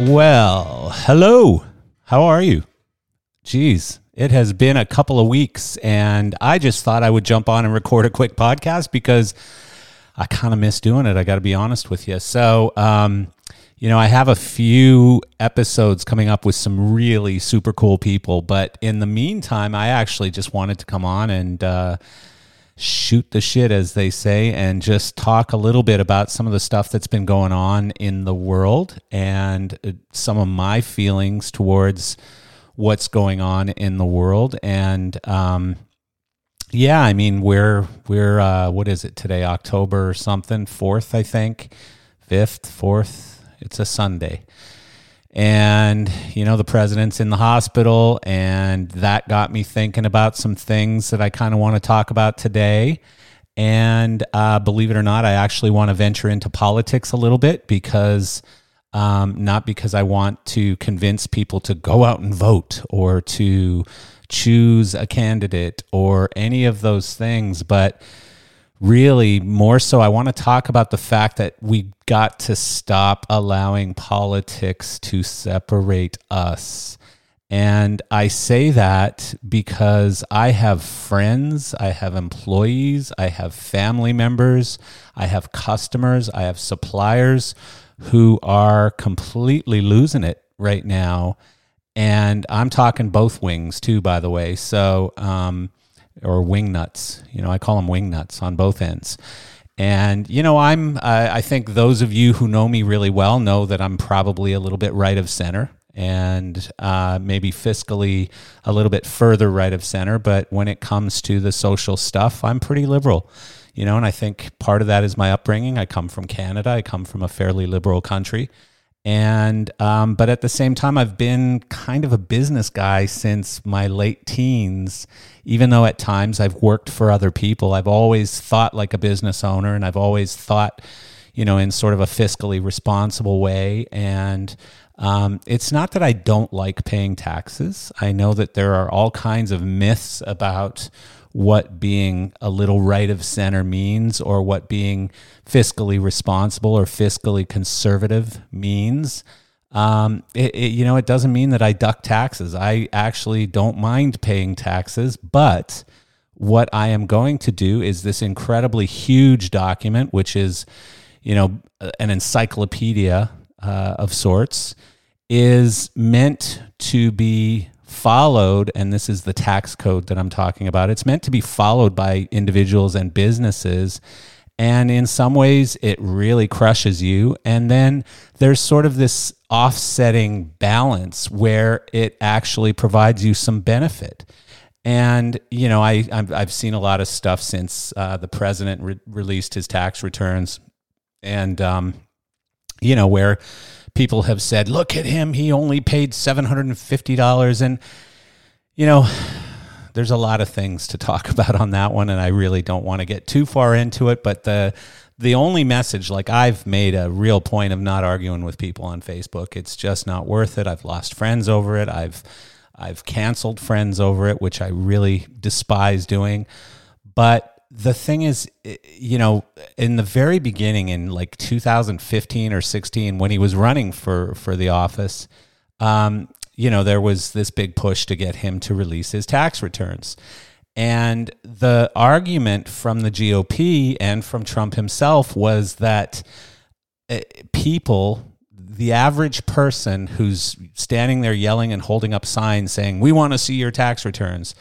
Well, hello. How are you? Geez, it has been a couple of weeks, and I just thought I would jump on and record a quick podcast because I kind of miss doing it. I got to be honest with you. So, um, you know, I have a few episodes coming up with some really super cool people, but in the meantime, I actually just wanted to come on and, uh, shoot the shit, as they say, and just talk a little bit about some of the stuff that's been going on in the world and uh, some of my feelings towards what's going on in the world. And um, yeah, I mean, we're we're uh, what is it today? October something, fourth, I think, fifth, fourth. It's a Sunday and you know the president's in the hospital and that got me thinking about some things that i kind of want to talk about today. And uh, believe it or not i actually want to venture into politics a little bit because um, not because i want to convince people to go out and vote or to choose a candidate or any of those things but really more so i want to talk about the fact that we got to stop allowing politics to separate us. And i say that because i have friends i have employees i have family members i have customers i have suppliers who are completely losing it right now. And i'm talking both wings too by the way. So um, or wing nuts. You know, I call them wing nuts on both ends. And you know, I'm uh, I think those of you who know me really well know that I'm probably a little bit right of center and uh, maybe fiscally a little bit further right of center. But when it comes to the social stuff, I'm pretty liberal. You know, and I think part of that is my upbringing. I come from Canada. I come from a fairly liberal country and um, but at the same time i've been kind of a business guy since my late teens even though at times i've worked for other people. I've always thought like a business owner and i've always thought you know in sort of a fiscally responsible way. And um, it's not that i don't like paying taxes. I know that there are all kinds of myths about what being a little right of center means or what being fiscally responsible or fiscally conservative means. Um, it, it, you know, it doesn't mean that I duck taxes. I actually don't mind paying taxes, but what I am going to do is this incredibly huge document, which is, you know, an encyclopedia uh, of sorts, is meant to be followed, and this is the tax code that I'm talking about, it's meant to be followed by individuals and businesses. And in some ways, it really crushes you. And then there's sort of this offsetting balance where it actually provides you some benefit. And you know, I i have seen a lot of stuff since uh, the president re- released his tax returns, and um, you know where people have said, look at him, he only paid $750. And, you know, there's a lot of things to talk about on that one, and I really don't want to get too far into it. But the the only message, like I've made a real point of not arguing with people on Facebook. It's just not worth it. I've lost friends over it. I've I've canceled friends over it, which I really despise doing. But the thing is, you know, in the very beginning, in like 2015 or 16, when he was running for for the office, um, you know, there was this big push to get him to release his tax returns. And the argument from the GOP and from Trump himself was that uh, people, the average person who's standing there yelling and holding up signs saying, We want to see your tax returns,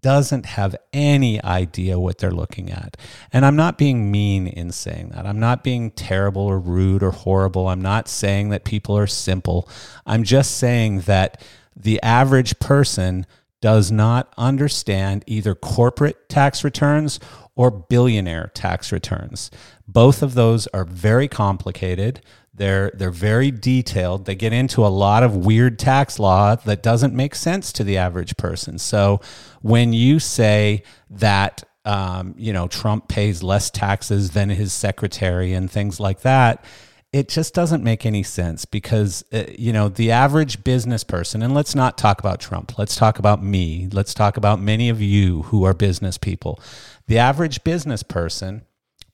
doesn't have any idea what they're looking at. And I'm not being mean in saying that. I'm not being terrible or rude or horrible. I'm not saying that people are simple. I'm just saying that the average person does not understand either corporate tax returns or billionaire tax returns. Both of those are very complicated. They're they're very detailed. They get into a lot of weird tax law that doesn't make sense to the average person. So when you say that um, you know Trump pays less taxes than his secretary and things like that, it just doesn't make any sense because uh, you know the average business person and let's not talk about Trump. Let's talk about me. Let's talk about many of you who are business people. The average business person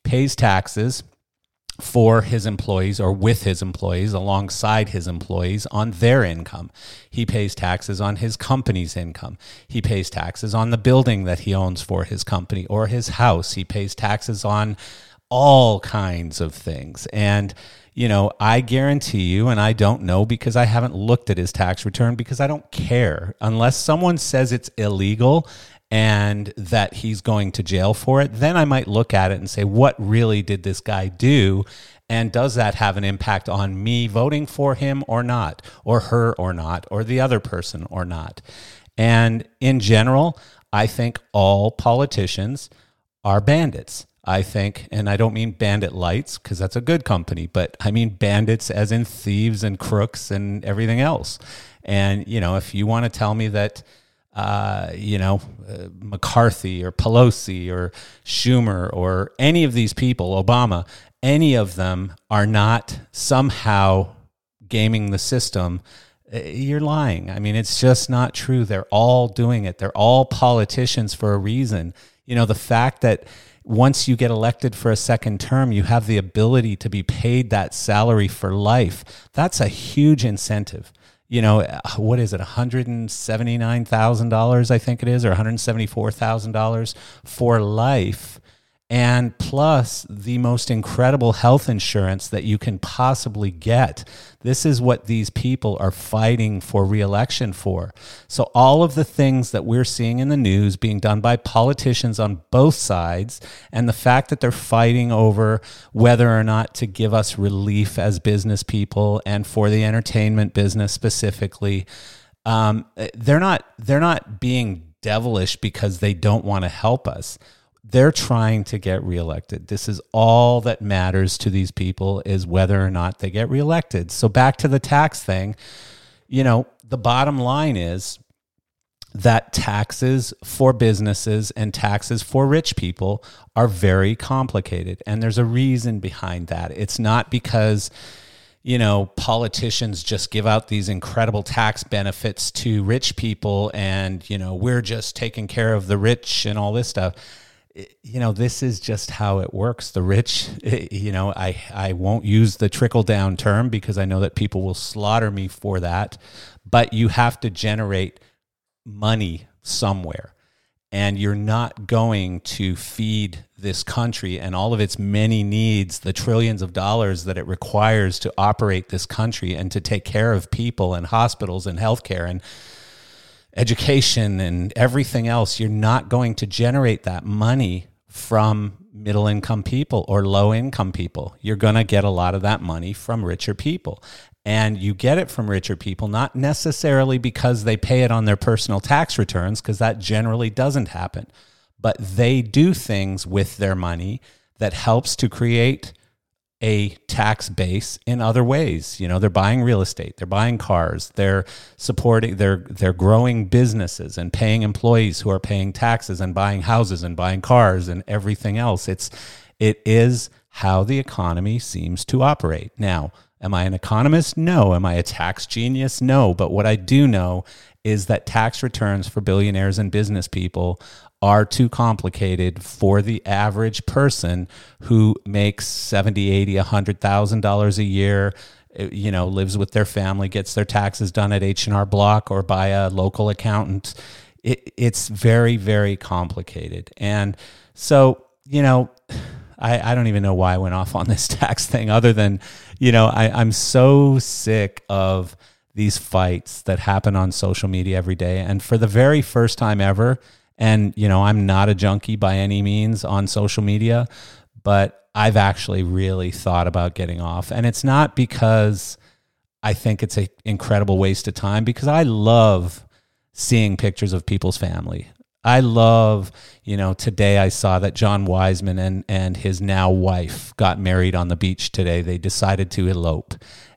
pays taxes for his employees or with his employees alongside his employees on their income. He pays taxes on his company's income. He pays taxes on the building that he owns for his company or his house. He pays taxes on all kinds of things. And you know, I guarantee you, and I don't know because I haven't looked at his tax return because I don't care. Unless someone says it's illegal and that he's going to jail for it, then I might look at it and say, what really did this guy do? And does that have an impact on me voting for him or not, or her or not, or the other person or not? And in general, I think all politicians are bandits. I think, and I don't mean Bandit Lites because that's a good company, but I mean bandits as in thieves and crooks and everything else. And, you know, if you want to tell me that, uh, you know, uh, McCarthy or Pelosi or Schumer or any of these people, Obama, any of them are not somehow gaming the system, uh, you're lying. I mean, it's just not true. They're all doing it. They're all politicians for a reason. You know, the fact that once you get elected for a second term, you have the ability to be paid that salary for life. That's a huge incentive you know, uh, what is it, $179,000, I think it is, or $174,000 for life and plus the most incredible health insurance that you can possibly get. This is what these people are fighting for reelection for. So, all of the things that we're seeing in the news being done by politicians on both sides, and the fact that they're fighting over whether or not to give us relief as business people and for the entertainment business specifically. Um, they're not they're not being devilish because they don't want to help us they're trying to get reelected. This is all that matters to these people is whether or not they get reelected. So back to the tax thing, you know, the bottom line is that taxes for businesses and taxes for rich people are very complicated and there's a reason behind that. It's not because you know, politicians just give out these incredible tax benefits to rich people and, you know, we're just taking care of the rich and all this stuff you know this is just how it works. The rich you know i i won't use the trickle down term because i know that people will slaughter me for that but you have to generate money somewhere. And you're not going to feed this country and all of its many needs the trillions of dollars that it requires to operate this country and to take care of people and hospitals and healthcare and education and everything else, you're not going to generate that money from middle income people or low income people. You're going to get a lot of that money from richer people. And you get it from richer people, not necessarily because they pay it on their personal tax returns, because that generally doesn't happen, but they do things with their money that helps to create a tax base in other ways. You know, they're buying real estate, they're buying cars, they're supporting, they're they're growing businesses and paying employees who are paying taxes and buying houses and buying cars and everything else. It's it is how the economy seems to operate. Now, am I an economist? No. Am I a tax genius? No. But what I do know is that tax returns for billionaires and business people are too complicated for the average person who makes 70 80 100000 dollars a year eh, you know lives with their family gets their taxes done at h&r block or by a local accountant. It, it's very very complicated. And so you know I, I don't even know why i went off on this tax thing other than you know I, i'm so sick of these fights that happen on social media every day. And for the very first time ever and, you know, I'm not a junkie by any means on social media, but I've actually really thought about getting off. And it's not because I think it's an incredible waste of time, because I love seeing pictures of people's family. I love, you know, today I saw that John Wiseman and, and his now wife got married on the beach today. They decided to elope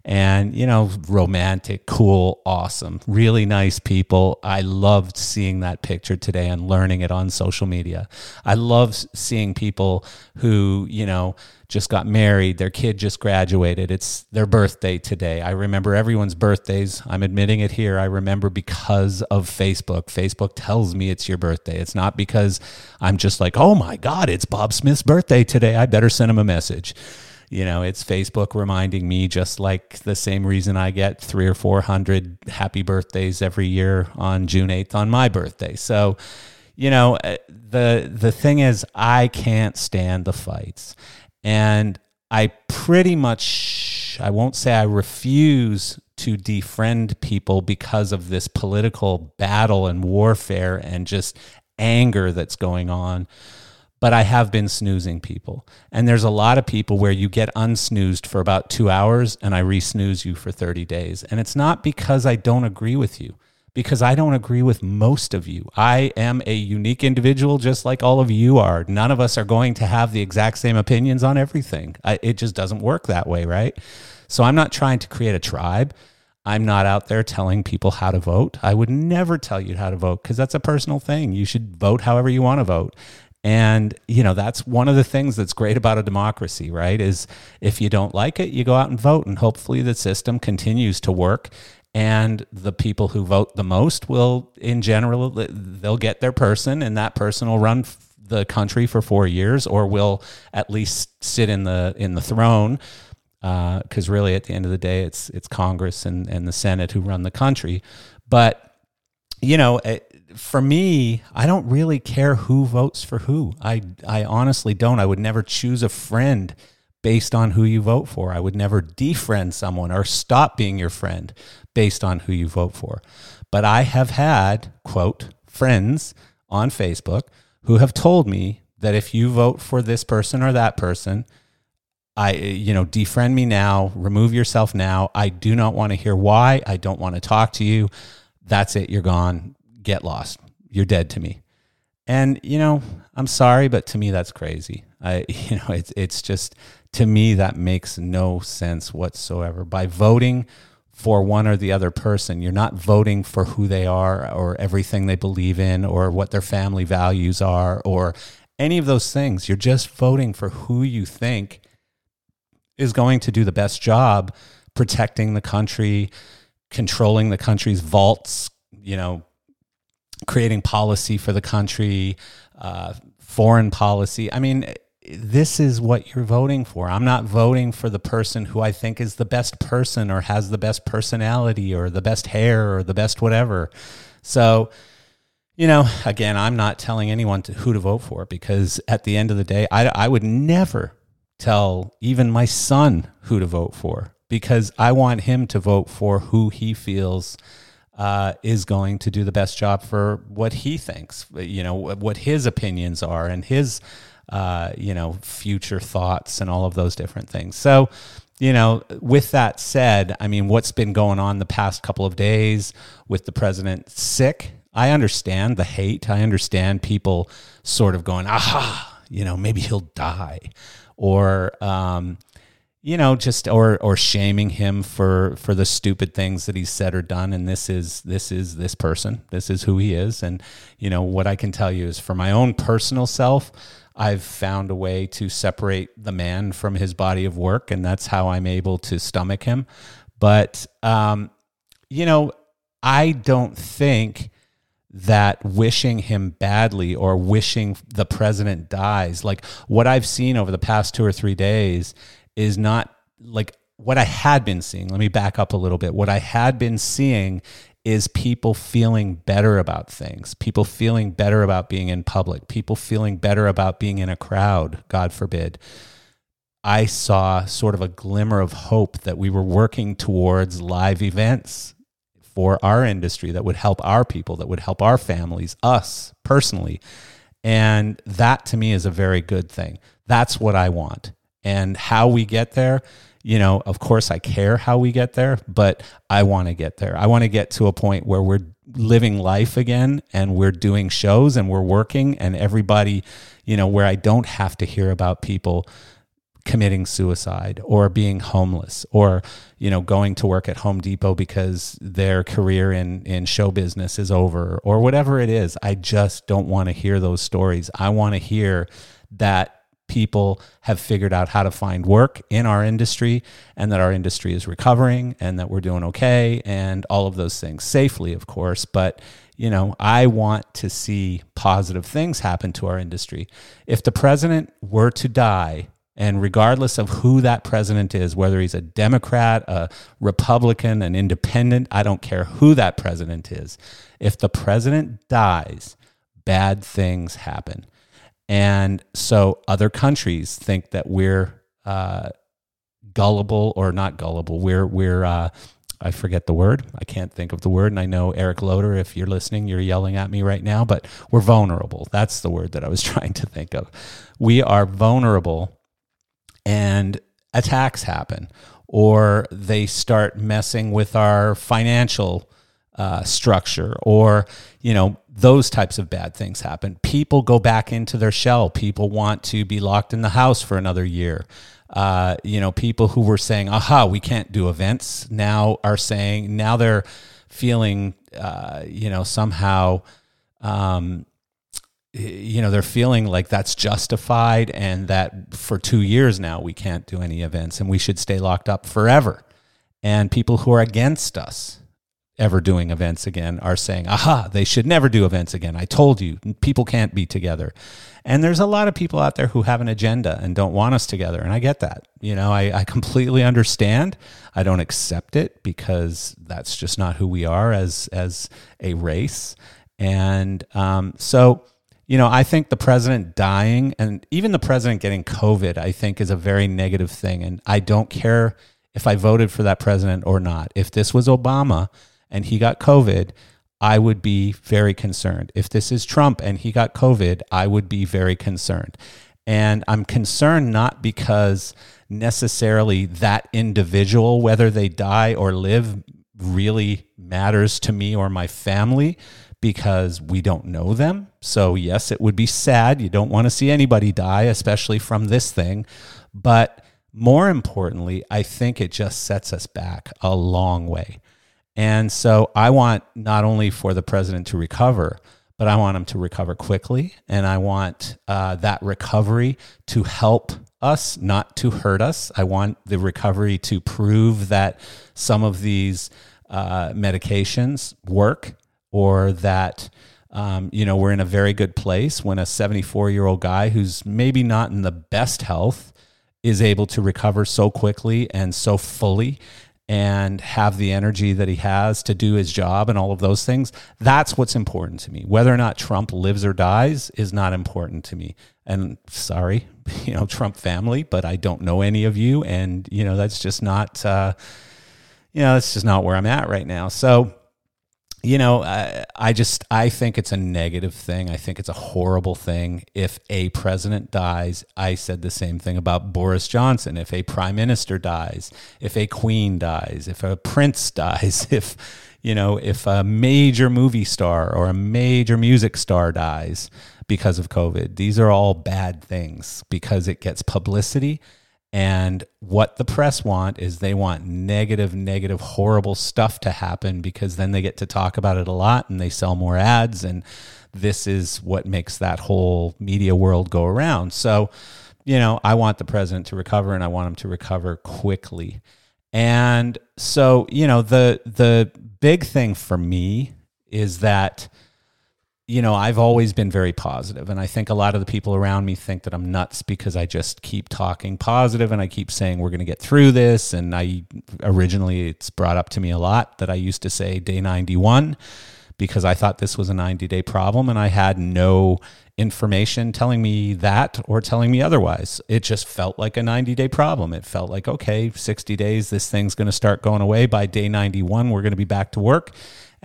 and you know romantic cool awesome really nice people. I loved seeing that picture today and learning it on social media. I love seeing people who you know just got married their kid just graduated it's their birthday today. I remember everyone's birthdays. I'm admitting it here. I remember because of facebook. Facebook tells me it's your birthday. It's not because i'm just like oh my god it's bob smith's birthday today. I better send him a message you know, it's Facebook reminding me just like the same reason I get three or 400 happy birthdays every year on June 8th on my birthday. So, you know, uh, the, the thing is, I can't stand the fights. And I pretty much, I won't say I refuse to defriend people because of this political battle and warfare and just anger that's going on but I have been snoozing people. And there's a lot of people where you get unsnoozed for about two hours and I re snooze you for 30 days. And it's not because I don't agree with you, because I don't agree with most of you. I am a unique individual, just like all of you are. None of us are going to have the exact same opinions on everything. I, it just doesn't work that way, right? So I'm not trying to create a tribe. I'm not out there telling people how to vote. I would never tell you how to vote because that's a personal thing. You should vote however you want to vote. And, you know, that's one of the things that's great about a democracy, right? Is if you don't like it, you go out and vote. And hopefully the system continues to work. And the people who vote the most will, in general, they'll get their person, and that person will run the country for four years, or will at least sit in the in the throne. Because uh, really, at the end of the day, it's it's Congress and, and the Senate who run the country. But you know, for me, I don't really care who votes for who. I I honestly don't. I would never choose a friend based on who you vote for. I would never defriend someone or stop being your friend based on who you vote for. But I have had, quote, friends on Facebook who have told me that if you vote for this person or that person, I, you know, defriend me now, remove yourself now. I do not want to hear why. I don't want to talk to you. That's it. You're gone get lost. You're dead to me. And you know, I'm sorry, but to me that's crazy. I you know, it's it's just to me that makes no sense whatsoever. By voting for one or the other person, you're not voting for who they are or everything they believe in or what their family values are or any of those things. You're just voting for who you think is going to do the best job protecting the country, controlling the country's vaults, you know, creating policy for the country, uh, foreign policy. I mean, this is what you're voting for. I'm not voting for the person who I think is the best person or has the best personality or the best hair or the best whatever. So, you know, again, I'm not telling anyone to, who to vote for because at the end of the day, I, I would never tell even my son who to vote for because I want him to vote for who he feels uh, is going to do the best job for what he thinks, you know, what his opinions are and his, uh, you know, future thoughts and all of those different things. So, you know, with that said, I mean, what's been going on the past couple of days with the president sick? I understand the hate. I understand people sort of going, aha, you know, maybe he'll die. Or, um, you know just or or shaming him for for the stupid things that he's said or done and this is this is this person. This is who he is. And you know what i can tell you is for my own personal self i've found a way to separate the man from his body of work and that's how i'm able to stomach him. But um you know i don't think that wishing him badly or wishing the president dies like what i've seen over the past 2 or 3 days is not like what I had been seeing. Let me back up a little bit. What I had been seeing is people feeling better about things, people feeling better about being in public, people feeling better about being in a crowd, God forbid. I saw sort of a glimmer of hope that we were working towards live events for our industry that would help our people, that would help our families, us personally. And that to me is a very good thing. That's what I want and how we get there you know of course i care how we get there but i want to get there. I want to get to a point where we're living life again and we're doing shows and we're working and everybody, you know, where I don't have to hear about people committing suicide or being homeless or you know going to work at Home Depot because their career in in show business is over or whatever it is. I just don't want to hear those stories. I want to hear that people have figured out how to find work in our industry and that our industry is recovering and that we're doing okay and all of those things safely of course but you know I want to see positive things happen to our industry if the president were to die and regardless of who that president is, whether he's a Democrat, a Republican, an independent, I don't care who that president is. If the president dies, bad things happen. And so other countries think that we're uh, gullible or not gullible. We're, we're, uh, I forget the word. I can't think of the word. And I know Eric Loader, if you're listening, you're yelling at me right now, but we're vulnerable. That's the word that I was trying to think of. We are vulnerable and attacks happen or they start messing with our financial uh, structure or you know those types of bad things happen. People go back into their shell. People want to be locked in the house for another year. Uh, you know people who were saying aha we can't do events now are saying now they're feeling uh, you know somehow um, you know they're feeling like that's justified and that for 2 years now we can't do any events and we should stay locked up forever. And people who are against us ever doing events again are saying aha they should never do events again. I told you people can't be together. And there's a lot of people out there who have an agenda and don't want us together and i get that. You know i, I completely understand. I don't accept it because that's just not who we are as as a race. And um, so you know, I think the president dying and even the president getting COVID, I think is a very negative thing. And I don't care if I voted for that president or not. If this was Obama and he got COVID, I would be very concerned. If this is Trump and he got COVID, I would be very concerned. And I'm concerned not because necessarily that individual, whether they die or live, really matters to me or my family, because we don't know them. So, yes, it would be sad. You don't want to see anybody die, especially from this thing. But more importantly, I think it just sets us back a long way. And so, I want not only for the president to recover, but I want him to recover quickly. And I want uh, that recovery to help us, not to hurt us. I want the recovery to prove that some of these uh, medications work or that um, you know we're in a very good place when a 74 year old guy who's maybe not in the best health is able to recover so quickly and so fully and have the energy that he has to do his job and all of those things that's what's important to me. Whether or not trump lives or dies is not important to me. And sorry you know trump family but i don't know any of you. And you know that's just not uh, you know that's just not where i'm at right now. So you know, I, I, just I think it's a negative thing. I think it's a horrible thing if a president dies. I said the same thing about Boris Johnson. If a prime minister dies, if a queen dies, if a prince dies, if you know, if a major movie star or a major music star dies because of COVID, these are all bad things because it gets publicity and what the press want is they want negative, negative, horrible stuff to happen because then they get to talk about it a lot and they sell more ads. And this is what makes that whole media world go around. So, you know, I want the president to recover and I want him to recover quickly. And so, you know, the the big thing for me is that you know, I've always been very positive, and I think a lot of the people around me think that I'm nuts because I just keep talking positive and I keep saying we're going to get through this. And I originally, it's brought up to me a lot that I used to say day 91 because I thought this was a 90 day problem, and I had no information telling me that or telling me otherwise. It just felt like a 90 day problem. It felt like, okay, 60 days, this thing's going to start going away. By day 91, we're going to be back to work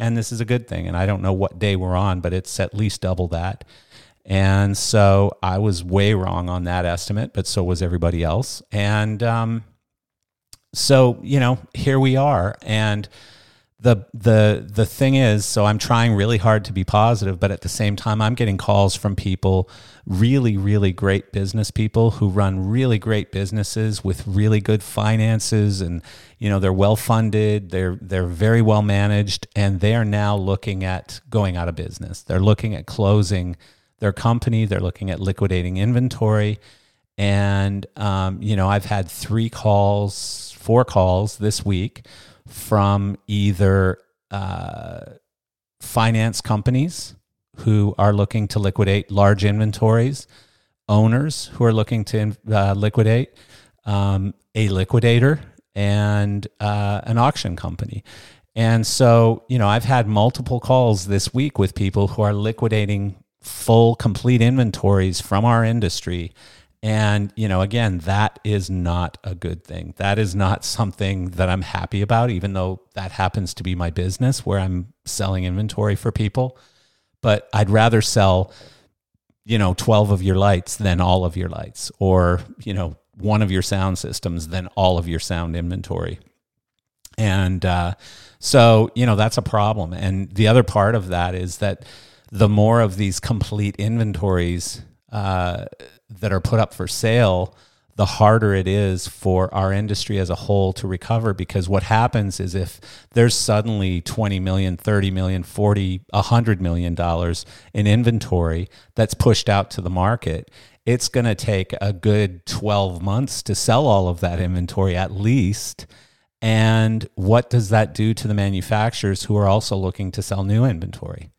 and this is a good thing. And I don't know what day we're on, but it's at least double that. And so I was way wrong on that estimate, but so was everybody else. And um, so, you know, here we are. And the the the thing is, so I'm trying really hard to be positive, but at the same time, I'm getting calls from people, really, really great business people who run really great businesses with really good finances, and you know they're well funded, they're they're very well managed, and they are now looking at going out of business. They're looking at closing their company. They're looking at liquidating inventory, and um, you know I've had three calls, four calls this week from either uh, finance companies who are looking to liquidate large inventories, owners who are looking to uh, liquidate, um, a liquidator, and uh, an auction company. And so, you know, I've had multiple calls this week with people who are liquidating full, complete inventories from our industry and, you know, again, that is not a good thing. That is not something that I'm happy about, even though that happens to be my business where I'm selling inventory for people. But I'd rather sell, you know, 12 of your lights than all of your lights, or, you know, one of your sound systems than all of your sound inventory. And uh, so, you know, that's a problem. And the other part of that is that the more of these complete inventories, uh, that are put up for sale, the harder it is for our industry as a whole to recover because what happens is if there's suddenly 20 million 30 million 40 100 million dollars in inventory that's pushed out to the market it's going to take a good 12 months to sell all of that inventory at least. And what does that do to the manufacturers who are also looking to sell new inventory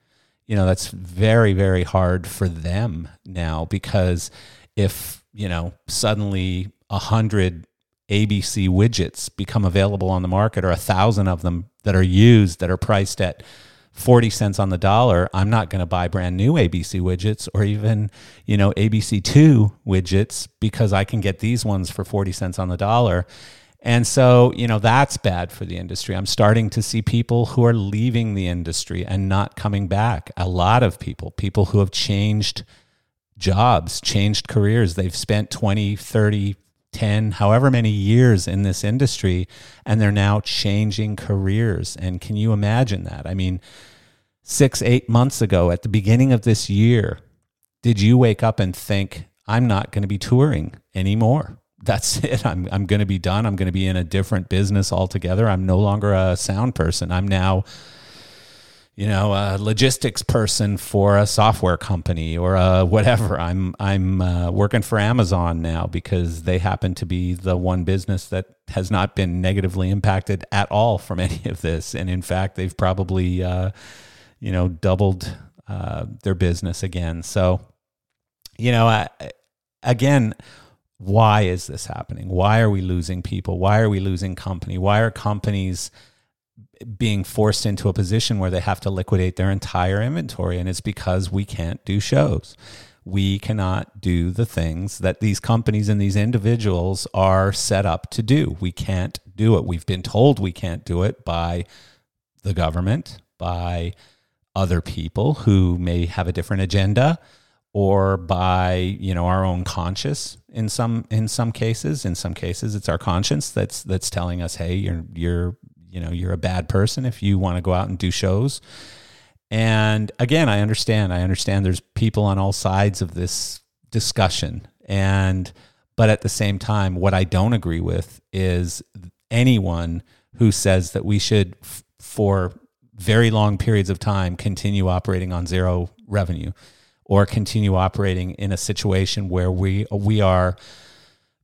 you know that's very very hard for them now because if you know suddenly a hundred ABC widgets become available on the market, or a thousand of them that are used that are priced at 40 cents on the dollar, I'm not going to buy brand new ABC widgets or even, you know, ABC2 widgets because I can get these ones for 40 cents on the dollar. And so, you know, that's bad for the industry. I'm starting to see people who are leaving the industry and not coming back. A lot of people, people who have changed jobs, changed careers. They've spent 20, 30, 10, however many years in this industry, and they're now changing careers. And can you imagine that? I mean, six, eight months ago, at the beginning of this year, did you wake up and think, I'm not going to be touring anymore? That's it. I'm, I'm going to be done. I'm going to be in a different business altogether. I'm no longer a sound person. I'm now you know, a logistics person for a software company or a whatever. I'm I'm uh, working for Amazon now because they happen to be the one business that has not been negatively impacted at all from any of this, and in fact, they've probably uh, you know doubled uh, their business again. So, you know, I, again. Why is this happening? Why are we losing people? Why are we losing company? Why are companies being forced into a position where they have to liquidate their entire inventory. And it's because we can't do shows. We cannot do the things that these companies and these individuals are set up to do. We can't do it. We've been told we can't do it by the government, by other people who may have a different agenda or by you know our own conscience in some in some cases in some cases it's our conscience that's that's telling us hey you're you're you know you're a bad person if you want to go out and do shows. And again i understand i understand there's people on all sides of this discussion. And but at the same time what i don't agree with is anyone who says that we should f- for very long periods of time continue operating on zero revenue or continue operating in a situation where we we are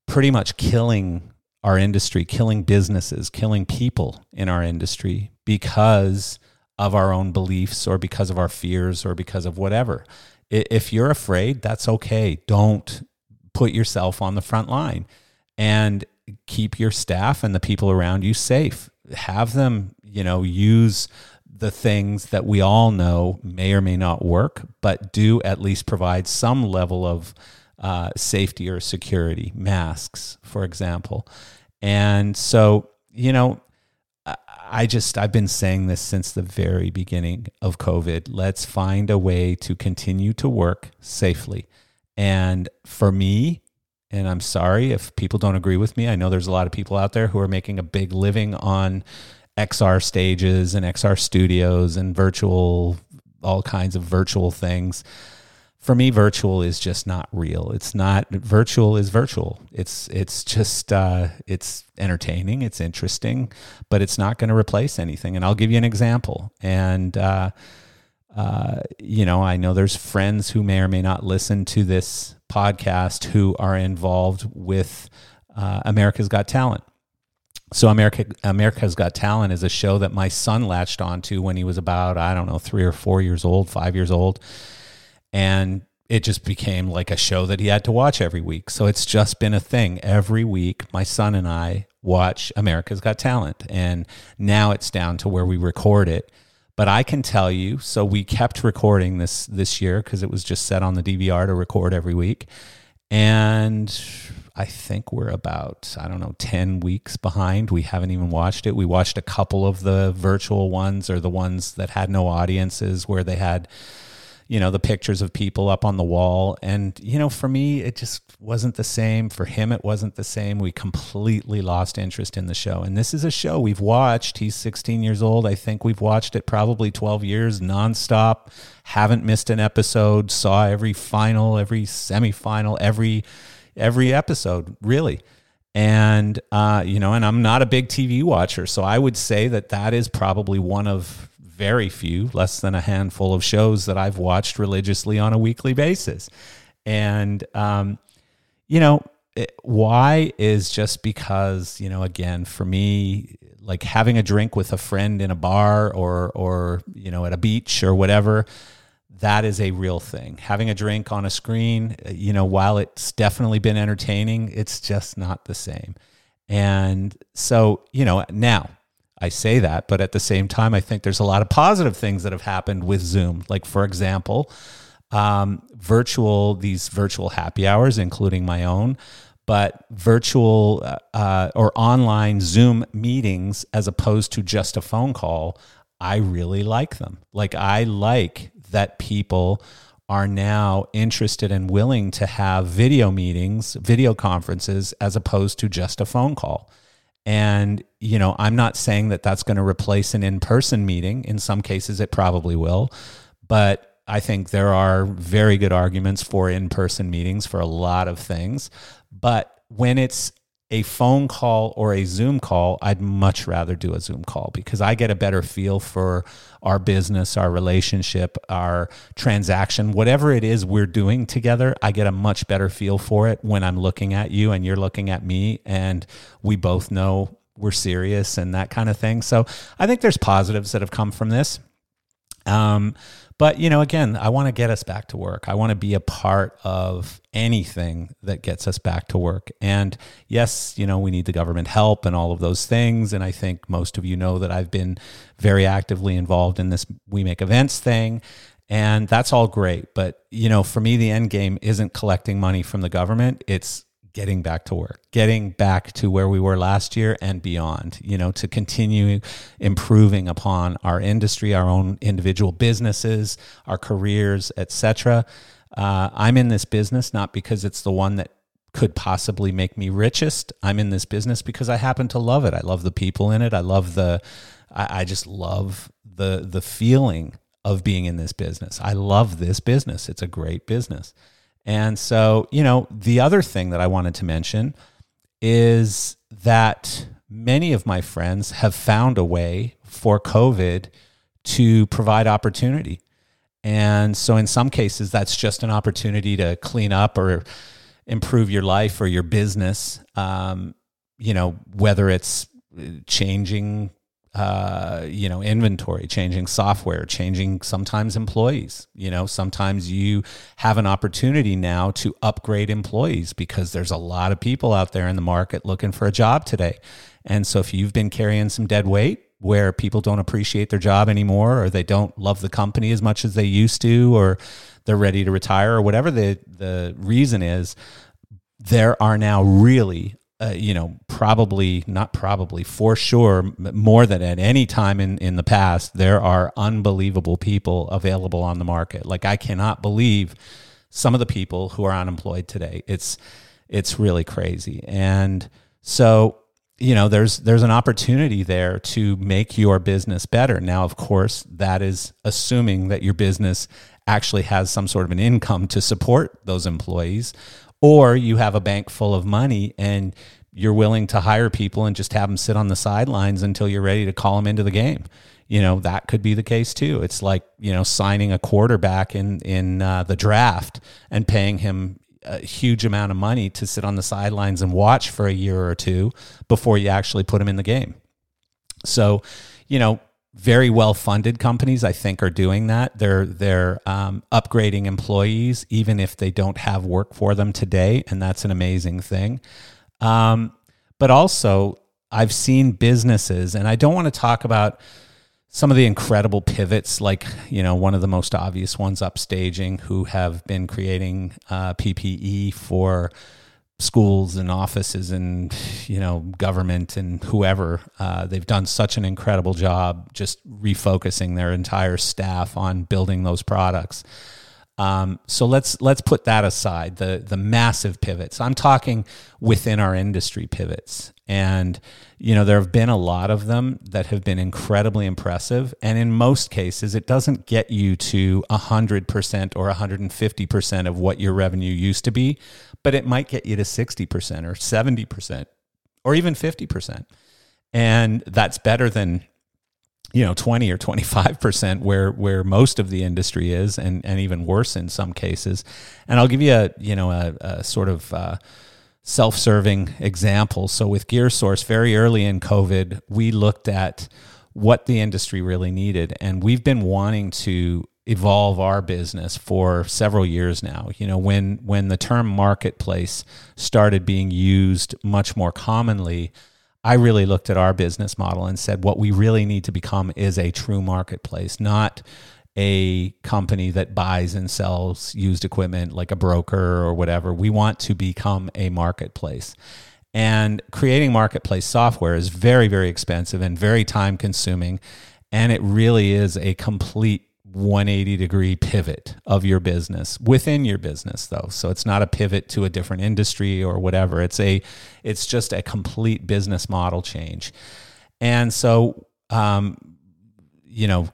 pretty much killing our industry, killing businesses, killing people in our industry because of our own beliefs or because of our fears or because of whatever. If you're afraid, that's okay. Don't put yourself on the front line and keep your staff and the people around you safe. Have them, you know, use the things that we all know may or may not work, but do at least provide some level of uh, safety or security, masks, for example. And so, you know, I just, I've been saying this since the very beginning of COVID. Let's find a way to continue to work safely. And for me, and I'm sorry if people don't agree with me, I know there's a lot of people out there who are making a big living on XR stages and XR studios and virtual, all kinds of virtual things. For me, virtual is just not real. It's not virtual is virtual. It's it's just uh, it's entertaining. It's interesting, but it's not going to replace anything. And I'll give you an example. And uh, uh, you know, I know there's friends who may or may not listen to this podcast who are involved with uh, America's Got Talent. So America America's Got Talent is a show that my son latched onto when he was about I don't know three or four years old, five years old, and it just became like a show that he had to watch every week. So it's just been a thing every week. My son and I watch America's Got Talent, and now it's down to where we record it but I can tell you, so we kept recording this this year because it was just set on the DVR to record every week. And I think we're about, I don't know, 10 weeks behind. We haven't even watched it. We watched a couple of the virtual ones or the ones that had no audiences where they had you know the pictures of people up on the wall. And you know for me it just wasn't the same. For him it wasn't the same. We completely lost interest in the show. And this is a show we've watched. He's 16 years old. I think we've watched it probably 12 years nonstop. Haven't missed an episode. Saw every final every semifinal every every episode really and uh, you know and i'm not a big tv watcher so i would say that that is probably one of very few, less than a handful of shows that I've watched religiously on a weekly basis. And, um, you know, it, why is just because, you know, again, for me, like having a drink with a friend in a bar or, or, you know, at a beach or whatever, that is a real thing. Having a drink on a screen, you know, while it's definitely been entertaining, it's just not the same. And so, you know, now I say that, but at the same time, I think there's a lot of positive things that have happened with Zoom. Like, for example, um, virtual, these virtual happy hours, including my own, but virtual uh, uh, or online Zoom meetings as opposed to just a phone call, I really like them. Like, I like that people are now interested and willing to have video meetings, video conferences, as opposed to just a phone call. And, you know, I'm not saying that that's going to replace an in person meeting. In some cases, it probably will. But I think there are very good arguments for in person meetings for a lot of things. But when it's a phone call or a Zoom call, I'd much rather do a Zoom call because I get a better feel for our business, our relationship, our transaction, whatever it is we're doing together. I get a much better feel for it when I'm looking at you and you're looking at me, and we both know we're serious and that kind of thing. So I think there's positives that have come from this. Um, but, you know, again, I want to get us back to work. I want to be a part of anything that gets us back to work. And yes, you know, we need the government help and all of those things. And I think most of you know that I've been very actively involved in this We Make Events thing. And that's all great. But, you know, for me, the end game isn't collecting money from the government. It's getting back to work, getting back to where we were last year and beyond, you know, to continue improving upon our industry, our own individual businesses, our careers, etc. Uh, I'm in this business not because it's the one that could possibly make me richest. I'm in this business because I happen to love it. I love the people in it. I love the, I, I just love the the feeling of being in this business. I love this business. It's a great business. And so, you know, the other thing that I wanted to mention is that many of my friends have found a way for COVID to provide opportunity. And so, in some cases, that's just an opportunity to clean up or improve your life or your business. Um, you know, whether it's changing uh, you know, inventory, changing software, changing sometimes employees. You know, sometimes you have an opportunity now to upgrade employees because there's a lot of people out there in the market looking for a job today. And so if you've been carrying some dead weight where people don't appreciate their job anymore or they don't love the company as much as they used to or they're ready to retire or whatever the the reason is, there are now really uh, you know, probably not probably for sure more than at any time in in the past, there are unbelievable people available on the market. Like I cannot believe some of the people who are unemployed today. It's it's really crazy, and so you know there's there's an opportunity there to make your business better now of course that is assuming that your business actually has some sort of an income to support those employees or you have a bank full of money and you're willing to hire people and just have them sit on the sidelines until you're ready to call them into the game you know that could be the case too it's like you know signing a quarterback in in uh, the draft and paying him a huge amount of money to sit on the sidelines and watch for a year or two before you actually put him in the game. So, you know, very well funded companies, I think, are doing that. They're they're um, upgrading employees even if they don't have work for them today, and that's an amazing thing. Um, but also, I've seen businesses, and I don't want to talk about some of the incredible pivots, like you know one of the most obvious ones, Upstaging, who have been creating uh, PPE for schools and offices and you know government and whoever. Uh, they've done such an incredible job just refocusing their entire staff on building those products. Um, so let's let's put that aside. The the massive pivots. I'm talking within our industry pivots, and you know, there have been a lot of them that have been incredibly impressive. And in most cases, it doesn't get you to 100% or 150% of what your revenue used to be, but it might get you to 60% or 70% or even 50%. And that's better than you know 20 or 25% where where most of the industry is and and even worse in some cases and i'll give you a you know a, a sort of uh, self-serving example. So with GearSource, very early in COVID, we looked at what the industry really needed, and we've been wanting to evolve our business for several years now. You know, when when the term marketplace started being used much more commonly, I really looked at our business model and said what we really need to become is a true marketplace, not a company that buys and sells used equipment like a broker or whatever. We want to become a marketplace. And creating marketplace software is very, very expensive and very time consuming. And it really is a complete 180 degree pivot of your business within your business though. So it's not a pivot to a different industry or whatever. It's a it's just a complete business model change. And so um, you know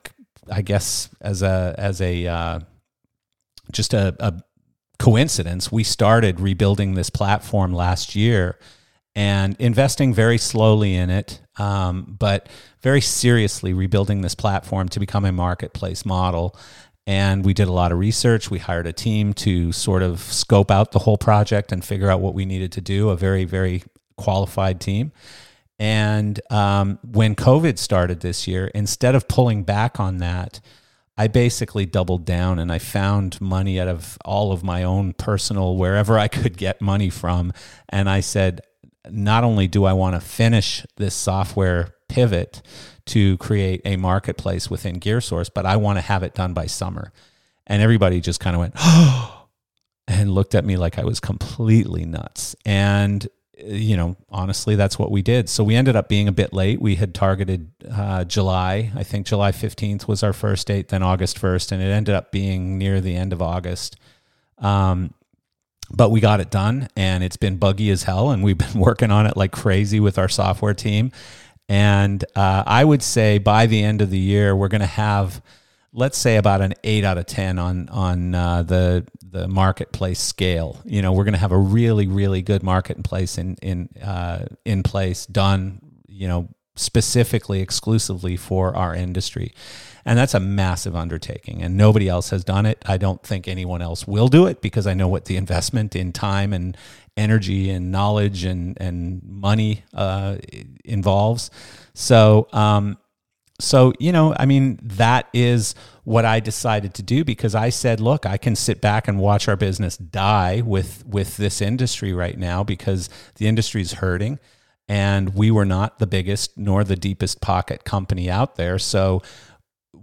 I guess as a as a uh, just a, a coincidence, we started rebuilding this platform last year and investing very slowly in it, um, but very seriously rebuilding this platform to become a marketplace model. And we did a lot of research. We hired a team to sort of scope out the whole project and figure out what we needed to do, a very, very qualified team. And um, when COVID started this year, instead of pulling back on that, I basically doubled down and I found money out of all of my own personal, wherever I could get money from. And I said, not only do I want to finish this software pivot to create a marketplace within GearSource, but I want to have it done by summer. And everybody just kind of went, oh, and looked at me like I was completely nuts. And you know, honestly, that's what we did. So we ended up being a bit late. We had targeted uh, July. I think July 15th was our first date, then August 1st, and it ended up being near the end of August. Um, but we got it done, and it's been buggy as hell, and we've been working on it like crazy with our software team. And uh, I would say by the end of the year, we're going to have let's say about an eight out of ten on on uh, the the marketplace scale. You know, we're going to have a really really good marketplace in in uh, in place done. You know, specifically exclusively for our industry. And that's a massive undertaking, and nobody else has done it. I don't think anyone else will do it because I know what the investment in time and energy and knowledge and and money uh, involves. So, um, so, you know, I mean, that is what I decided to do because I said, look, I can sit back and watch our business die with with this industry right now because the industry is hurting and we were not the biggest nor the deepest pocket company out there. So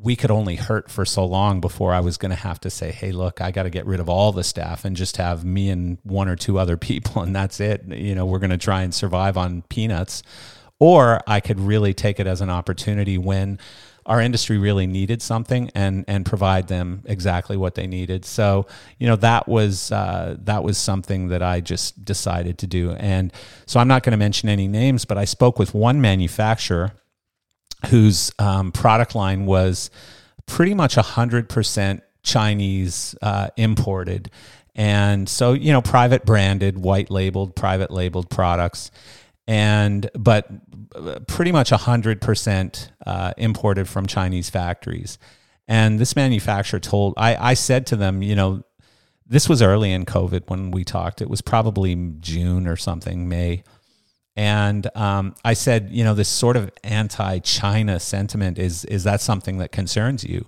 we could only hurt for so long before I was going to have to say, "Hey, look, I got to get rid of all the staff and just have me and one or two other people and that's it. You know, we're going to try and survive on peanuts." Or I could really take it as an opportunity when our industry really needed something and and provide them exactly what they needed. So you know that was uh, that was something that I just decided to do. And so I'm not going to mention any names, but I spoke with one manufacturer whose um, product line was pretty much hundred percent Chinese uh, imported. And so, you know, private branded, white labeled, private labeled products and but pretty much 100% uh, imported from Chinese factories. And this manufacturer told, I, I said to them, you know, this was early in COVID when we talked. It was probably June or something, May. And um, I said, you know, this sort of anti-China sentiment is is that something that concerns you?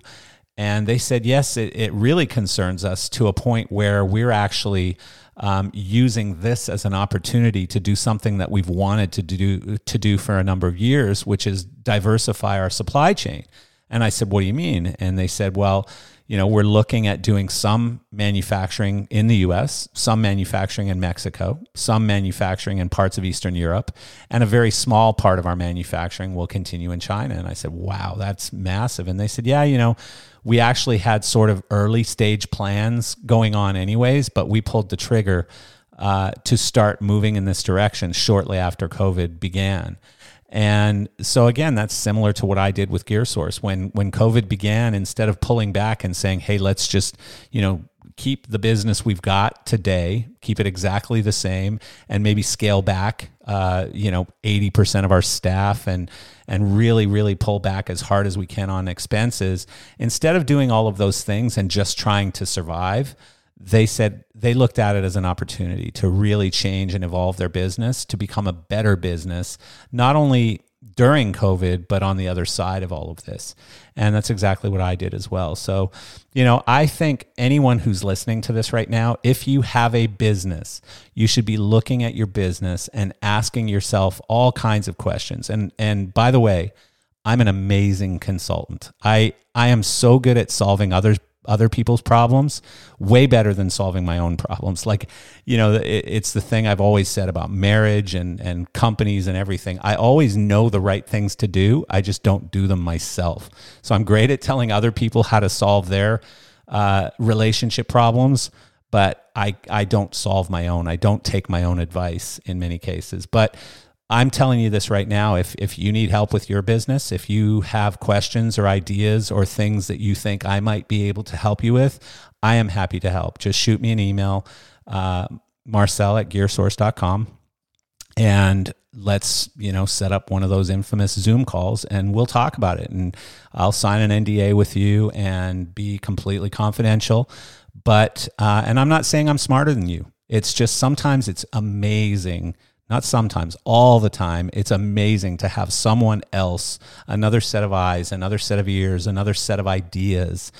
And they said, yes, it, it really concerns us to a point where we're actually um, using this as an opportunity to do something that we've wanted to do to do for a number of years, which is diversify our supply chain. And I said, "What do you mean?" And they said, "Well." You know, we're looking at doing some manufacturing in the US, some manufacturing in Mexico, some manufacturing in parts of Eastern Europe, and a very small part of our manufacturing will continue in China. And I said, wow, that's massive. And they said, yeah, you know, we actually had sort of early stage plans going on, anyways, but we pulled the trigger uh, to start moving in this direction shortly after COVID began. And so again, that's similar to what I did with GearSource. When when COVID began, instead of pulling back and saying, "Hey, let's just you know keep the business we've got today, keep it exactly the same, and maybe scale back, uh, you know, eighty percent of our staff and and really, really pull back as hard as we can on expenses. Instead of doing all of those things and just trying to survive, they said they looked at it as an opportunity to really change and evolve their business to become a better business, not only during COVID, but on the other side of all of this. And that's exactly what I did as well. So, you know, I think anyone who's listening to this right now, if you have a business, you should be looking at your business and asking yourself all kinds of questions. And and by the way, I'm an amazing consultant. I I am so good at solving others other people's problems way better than solving my own problems. Like, you know, it, it's the thing I've always said about marriage and, and companies and everything. I always know the right things to do. I just don't do them myself. So I'm great at telling other people how to solve their uh, relationship problems, but I, I don't solve my own. I don't take my own advice in many cases. But I'm telling you this right now. If, if you need help with your business, if you have questions or ideas or things that you think I might be able to help you with, I am happy to help. Just shoot me an email, uh, marcel at gearsource.com, and let's, you know, set up one of those infamous Zoom calls and we'll talk about it. And I'll sign an NDA with you and be completely confidential. But, uh, and I'm not saying I'm smarter than you. It's just sometimes it's amazing not sometimes, all the time. It's amazing to have someone else, another set of eyes, another set of ears, another set of ideas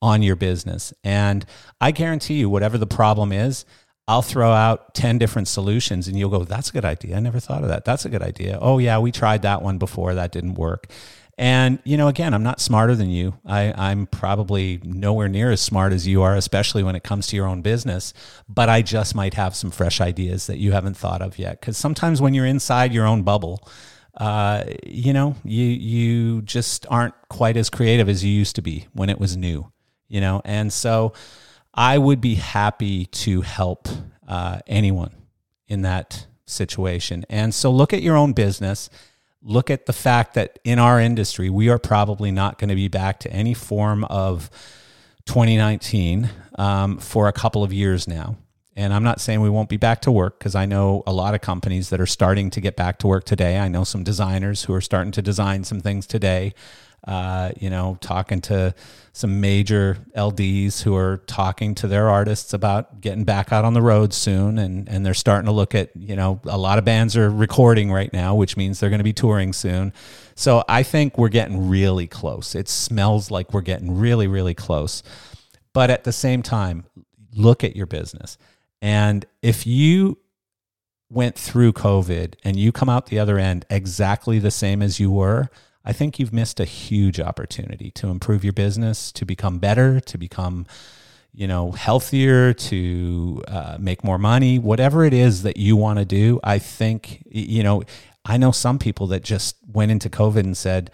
on your business. And I guarantee you, whatever the problem is, I'll throw out 10 different solutions and you'll go, that's a good idea. I never thought of that. That's a good idea. Oh, yeah, we tried that one before. That didn't work. And, you know, again, I'm not smarter than you. I, I'm probably nowhere near as smart as you are, especially when it comes to your own business. But I just might have some fresh ideas that you haven't thought of yet. Because sometimes when you're inside your own bubble, uh, you know, you you just aren't quite as creative as you used to be when it was new, you know. And so, I would be happy to help uh, anyone in that situation. And so, look at your own business look at the fact that in our industry, we are probably not going to be back to any form of 2019 um, for a couple of years now. And I'm not saying we won't be back to work because I know a lot of companies that are starting to get back to work today. I know some designers who are starting to design some things today uh, you know, talking to some major LDs who are talking to their artists about getting back out on the road soon. And, and they're starting to look at, you know, a lot of bands are recording right now, which means they're going to be touring soon. So I think we're getting really close. It smells like we're getting really, really close. But at the same time, look at your business. And if you went through COVID and you come out the other end exactly the same as you were, I think you've missed a huge opportunity to improve your business, to become better, to become, you know, healthier, to uh, make more money, whatever it is that you want to do. I think, you know, I know some people that just went into COVID and said,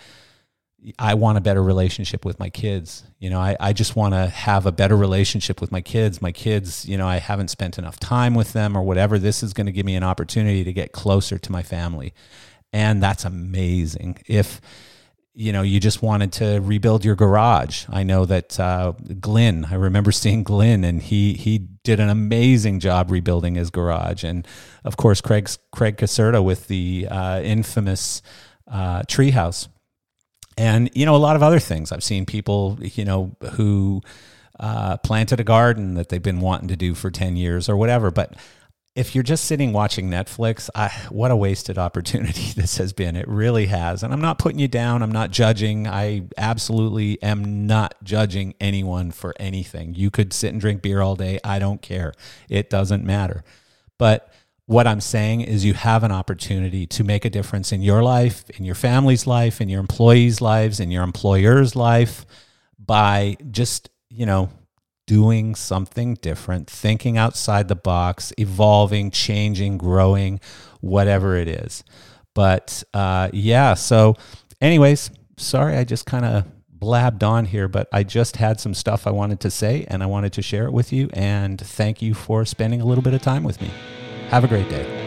I want a better relationship with my kids. You know, I, I just want to have a better relationship with my kids. My kids, you know, I haven't spent enough time with them or whatever. This is going to give me an opportunity to get closer to my family. And that's amazing. If, you know, you just wanted to rebuild your garage. I know that uh, Glenn, I remember seeing Glenn and he, he did an amazing job rebuilding his garage. And of course, Craig's, Craig Caserta with the uh, infamous uh, treehouse and you know a lot of other things. I've seen people you know who uh, planted a garden that they've been wanting to do for ten years or whatever. But if you're just sitting watching Netflix, I, what a wasted opportunity this has been. It really has. And I'm not putting you down. I'm not judging. I absolutely am not judging anyone for anything. You could sit and drink beer all day. I don't care. It doesn't matter. But what I'm saying is you have an opportunity to make a difference in your life, in your family's life, in your employees' lives, in your employer's life by just, you know, doing something different, thinking outside the box, evolving, changing, growing, whatever it is. But uh, yeah, so, anyways, sorry, I just kind of blabbed on here, but I just had some stuff I wanted to say and I wanted to share it with you. And thank you for spending a little bit of time with me. Have a great day.